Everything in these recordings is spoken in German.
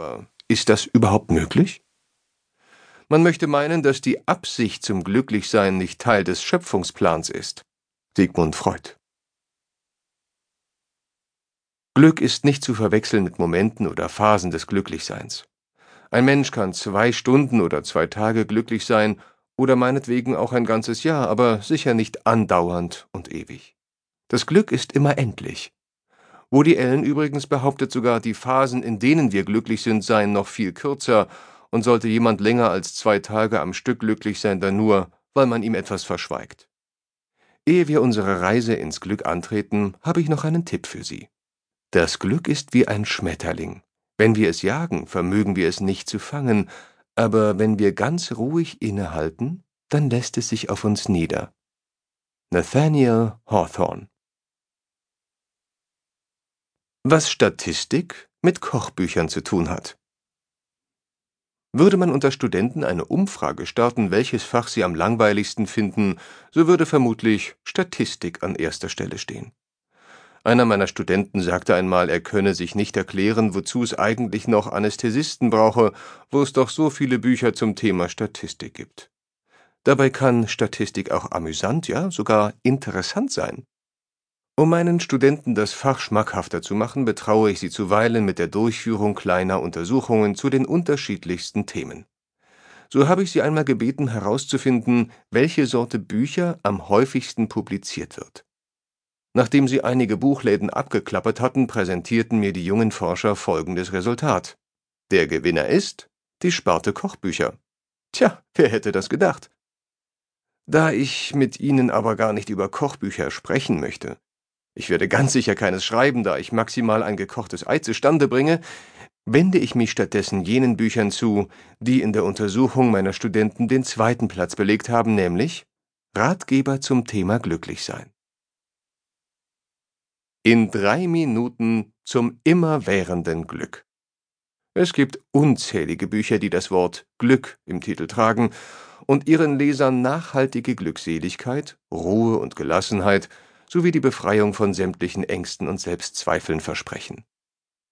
Aber ist das überhaupt möglich? Man möchte meinen, dass die Absicht zum Glücklichsein nicht Teil des Schöpfungsplans ist. Sigmund Freud. Glück ist nicht zu verwechseln mit Momenten oder Phasen des Glücklichseins. Ein Mensch kann zwei Stunden oder zwei Tage glücklich sein oder meinetwegen auch ein ganzes Jahr, aber sicher nicht andauernd und ewig. Das Glück ist immer endlich. Woody Allen übrigens behauptet sogar, die Phasen, in denen wir glücklich sind, seien noch viel kürzer, und sollte jemand länger als zwei Tage am Stück glücklich sein, dann nur, weil man ihm etwas verschweigt. Ehe wir unsere Reise ins Glück antreten, habe ich noch einen Tipp für Sie. Das Glück ist wie ein Schmetterling. Wenn wir es jagen, vermögen wir es nicht zu fangen, aber wenn wir ganz ruhig innehalten, dann lässt es sich auf uns nieder. Nathaniel Hawthorne Was Statistik mit Kochbüchern zu tun hat. Würde man unter Studenten eine Umfrage starten, welches Fach sie am langweiligsten finden, so würde vermutlich Statistik an erster Stelle stehen. Einer meiner Studenten sagte einmal, er könne sich nicht erklären, wozu es eigentlich noch Anästhesisten brauche, wo es doch so viele Bücher zum Thema Statistik gibt. Dabei kann Statistik auch amüsant, ja sogar interessant sein. Um meinen Studenten das Fach schmackhafter zu machen, betraue ich sie zuweilen mit der Durchführung kleiner Untersuchungen zu den unterschiedlichsten Themen. So habe ich sie einmal gebeten herauszufinden, welche Sorte Bücher am häufigsten publiziert wird. Nachdem sie einige Buchläden abgeklappert hatten, präsentierten mir die jungen Forscher folgendes Resultat. Der Gewinner ist die Sparte Kochbücher. Tja, wer hätte das gedacht? Da ich mit Ihnen aber gar nicht über Kochbücher sprechen möchte, ich werde ganz sicher keines schreiben, da ich maximal ein gekochtes Ei zustande bringe, wende ich mich stattdessen jenen Büchern zu, die in der Untersuchung meiner Studenten den zweiten Platz belegt haben, nämlich Ratgeber zum Thema Glücklichsein. In drei Minuten zum immerwährenden Glück. Es gibt unzählige Bücher, die das Wort Glück im Titel tragen und ihren Lesern nachhaltige Glückseligkeit, Ruhe und Gelassenheit sowie die Befreiung von sämtlichen Ängsten und Selbstzweifeln versprechen.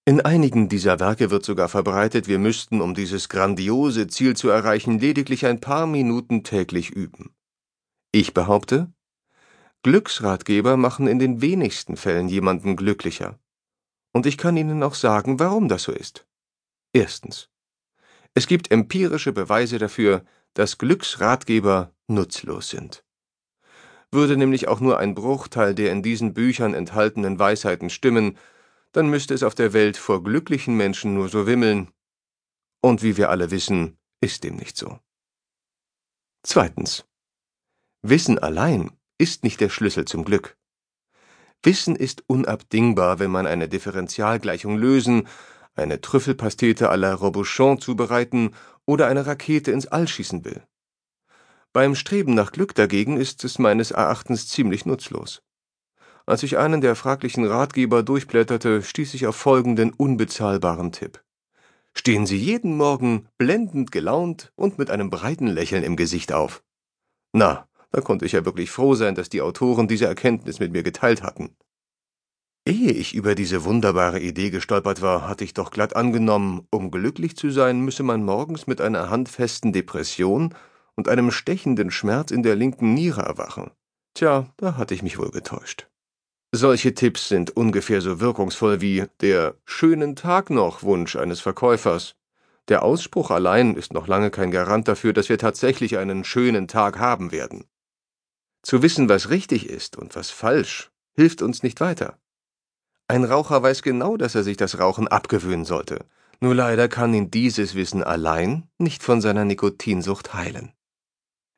In einigen dieser Werke wird sogar verbreitet, wir müssten, um dieses grandiose Ziel zu erreichen, lediglich ein paar Minuten täglich üben. Ich behaupte, Glücksratgeber machen in den wenigsten Fällen jemanden glücklicher. Und ich kann Ihnen auch sagen, warum das so ist. Erstens. Es gibt empirische Beweise dafür, dass Glücksratgeber nutzlos sind. Würde nämlich auch nur ein Bruchteil der in diesen Büchern enthaltenen Weisheiten stimmen, dann müsste es auf der Welt vor glücklichen Menschen nur so wimmeln. Und wie wir alle wissen, ist dem nicht so. Zweitens. Wissen allein ist nicht der Schlüssel zum Glück. Wissen ist unabdingbar, wenn man eine Differentialgleichung lösen, eine Trüffelpastete à la Robuchon zubereiten oder eine Rakete ins All schießen will. Beim Streben nach Glück dagegen ist es meines Erachtens ziemlich nutzlos. Als ich einen der fraglichen Ratgeber durchblätterte, stieß ich auf folgenden unbezahlbaren Tipp. Stehen Sie jeden Morgen blendend gelaunt und mit einem breiten Lächeln im Gesicht auf. Na, da konnte ich ja wirklich froh sein, dass die Autoren diese Erkenntnis mit mir geteilt hatten. Ehe ich über diese wunderbare Idee gestolpert war, hatte ich doch glatt angenommen, um glücklich zu sein, müsse man morgens mit einer handfesten Depression und einem stechenden Schmerz in der linken Niere erwachen. Tja, da hatte ich mich wohl getäuscht. Solche Tipps sind ungefähr so wirkungsvoll wie der schönen Tag noch Wunsch eines Verkäufers. Der Ausspruch allein ist noch lange kein Garant dafür, dass wir tatsächlich einen schönen Tag haben werden. Zu wissen, was richtig ist und was falsch, hilft uns nicht weiter. Ein Raucher weiß genau, dass er sich das Rauchen abgewöhnen sollte. Nur leider kann ihn dieses Wissen allein nicht von seiner Nikotinsucht heilen.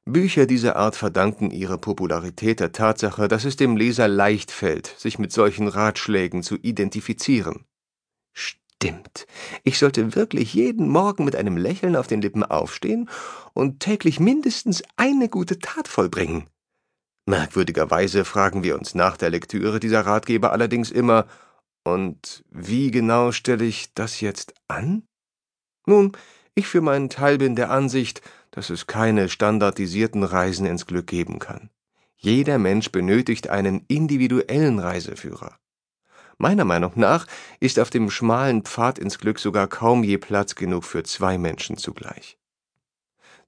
Bücher dieser Art verdanken ihre Popularität der Tatsache, dass es dem Leser leicht fällt, sich mit solchen Ratschlägen zu identifizieren. Stimmt, ich sollte wirklich jeden Morgen mit einem Lächeln auf den Lippen aufstehen und täglich mindestens eine gute Tat vollbringen. Merkwürdigerweise fragen wir uns nach der Lektüre dieser Ratgeber allerdings immer, und wie genau stelle ich das jetzt an? Nun, ich für meinen Teil bin der Ansicht, dass es keine standardisierten Reisen ins Glück geben kann. Jeder Mensch benötigt einen individuellen Reiseführer. Meiner Meinung nach ist auf dem schmalen Pfad ins Glück sogar kaum je Platz genug für zwei Menschen zugleich.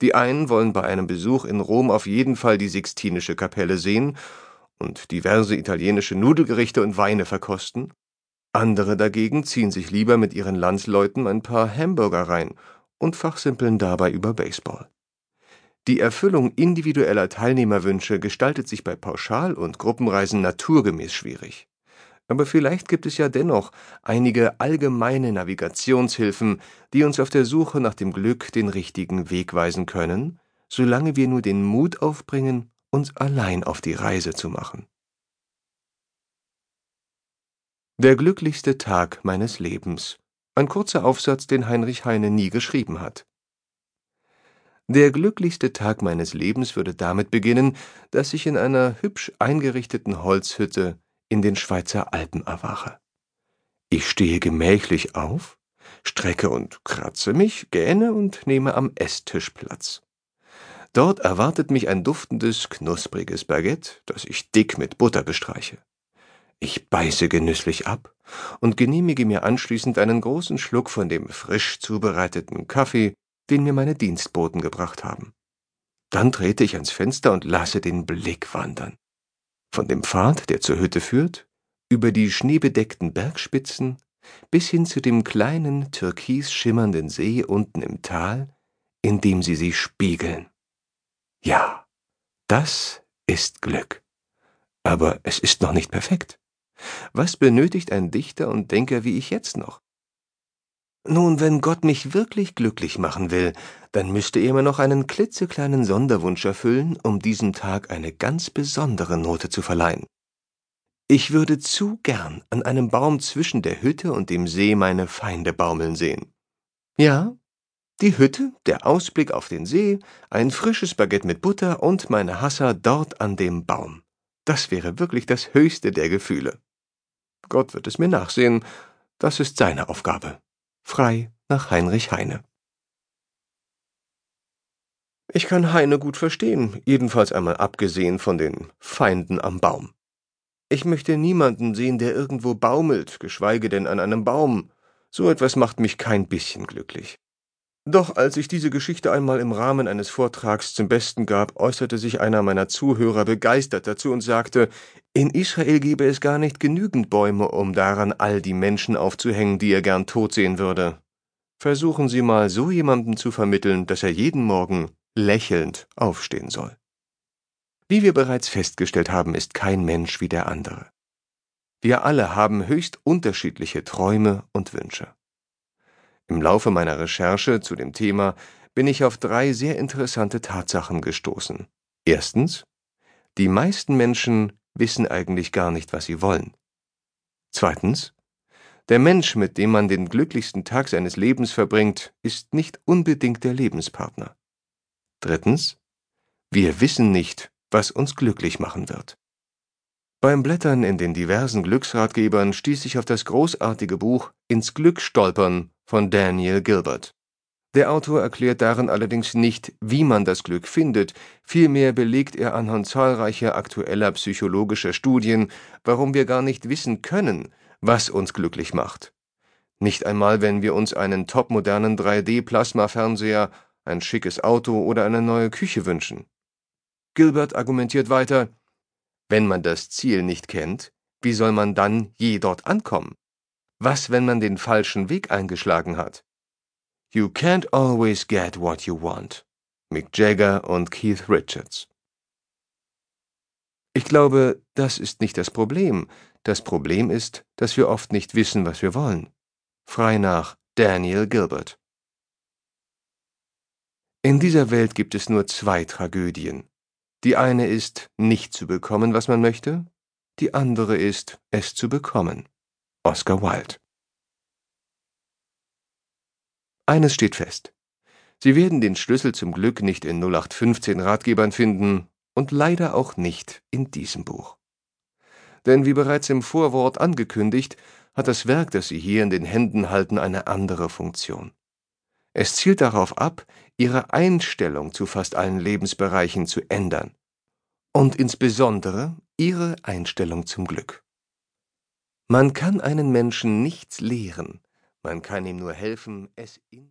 Die einen wollen bei einem Besuch in Rom auf jeden Fall die Sixtinische Kapelle sehen und diverse italienische Nudelgerichte und Weine verkosten, andere dagegen ziehen sich lieber mit ihren Landsleuten ein paar Hamburger rein und fachsimpeln dabei über Baseball. Die Erfüllung individueller Teilnehmerwünsche gestaltet sich bei Pauschal- und Gruppenreisen naturgemäß schwierig. Aber vielleicht gibt es ja dennoch einige allgemeine Navigationshilfen, die uns auf der Suche nach dem Glück den richtigen Weg weisen können, solange wir nur den Mut aufbringen, uns allein auf die Reise zu machen. Der glücklichste Tag meines Lebens. Ein kurzer Aufsatz, den Heinrich Heine nie geschrieben hat. Der glücklichste Tag meines Lebens würde damit beginnen, dass ich in einer hübsch eingerichteten Holzhütte in den Schweizer Alpen erwache. Ich stehe gemächlich auf, strecke und kratze mich, gähne und nehme am Esstisch Platz. Dort erwartet mich ein duftendes, knuspriges Baguette, das ich dick mit Butter bestreiche. Ich beiße genüsslich ab und genehmige mir anschließend einen großen Schluck von dem frisch zubereiteten Kaffee, den mir meine Dienstboten gebracht haben. Dann trete ich ans Fenster und lasse den Blick wandern. Von dem Pfad, der zur Hütte führt, über die schneebedeckten Bergspitzen bis hin zu dem kleinen, türkis schimmernden See unten im Tal, in dem sie sich spiegeln. Ja, das ist Glück. Aber es ist noch nicht perfekt. Was benötigt ein Dichter und Denker wie ich jetzt noch? Nun, wenn Gott mich wirklich glücklich machen will, dann müsste er mir noch einen klitzekleinen Sonderwunsch erfüllen, um diesem Tag eine ganz besondere Note zu verleihen. Ich würde zu gern an einem Baum zwischen der Hütte und dem See meine Feinde baumeln sehen. Ja, die Hütte, der Ausblick auf den See, ein frisches Baguette mit Butter und meine Hasser dort an dem Baum. Das wäre wirklich das höchste der Gefühle. Gott wird es mir nachsehen, das ist seine Aufgabe. Frei nach Heinrich Heine. Ich kann Heine gut verstehen, jedenfalls einmal abgesehen von den Feinden am Baum. Ich möchte niemanden sehen, der irgendwo baumelt, geschweige denn an einem Baum. So etwas macht mich kein bisschen glücklich. Doch als ich diese Geschichte einmal im Rahmen eines Vortrags zum Besten gab, äußerte sich einer meiner Zuhörer begeistert dazu und sagte, in Israel gebe es gar nicht genügend Bäume, um daran all die Menschen aufzuhängen, die er gern tot sehen würde. Versuchen Sie mal so jemandem zu vermitteln, dass er jeden Morgen lächelnd aufstehen soll. Wie wir bereits festgestellt haben, ist kein Mensch wie der andere. Wir alle haben höchst unterschiedliche Träume und Wünsche. Im Laufe meiner Recherche zu dem Thema bin ich auf drei sehr interessante Tatsachen gestoßen. Erstens, die meisten Menschen wissen eigentlich gar nicht, was sie wollen. Zweitens, der Mensch, mit dem man den glücklichsten Tag seines Lebens verbringt, ist nicht unbedingt der Lebenspartner. Drittens, wir wissen nicht, was uns glücklich machen wird. Beim Blättern in den diversen Glücksratgebern stieß ich auf das großartige Buch Ins Glück stolpern von Daniel Gilbert. Der Autor erklärt darin allerdings nicht, wie man das Glück findet, vielmehr belegt er anhand zahlreicher aktueller psychologischer Studien, warum wir gar nicht wissen können, was uns glücklich macht. Nicht einmal, wenn wir uns einen topmodernen 3D-Plasmafernseher, ein schickes Auto oder eine neue Küche wünschen. Gilbert argumentiert weiter, wenn man das Ziel nicht kennt, wie soll man dann je dort ankommen? Was, wenn man den falschen Weg eingeschlagen hat? You can't always get what you want. Mick Jagger und Keith Richards. Ich glaube, das ist nicht das Problem. Das Problem ist, dass wir oft nicht wissen, was wir wollen. Frei nach Daniel Gilbert. In dieser Welt gibt es nur zwei Tragödien. Die eine ist, nicht zu bekommen, was man möchte, die andere ist, es zu bekommen. Oscar Wilde. Eines steht fest. Sie werden den Schlüssel zum Glück nicht in 0815 Ratgebern finden und leider auch nicht in diesem Buch. Denn wie bereits im Vorwort angekündigt, hat das Werk, das Sie hier in den Händen halten, eine andere Funktion. Es zielt darauf ab, ihre Einstellung zu fast allen Lebensbereichen zu ändern und insbesondere ihre Einstellung zum Glück. Man kann einen Menschen nichts lehren, man kann ihm nur helfen, es in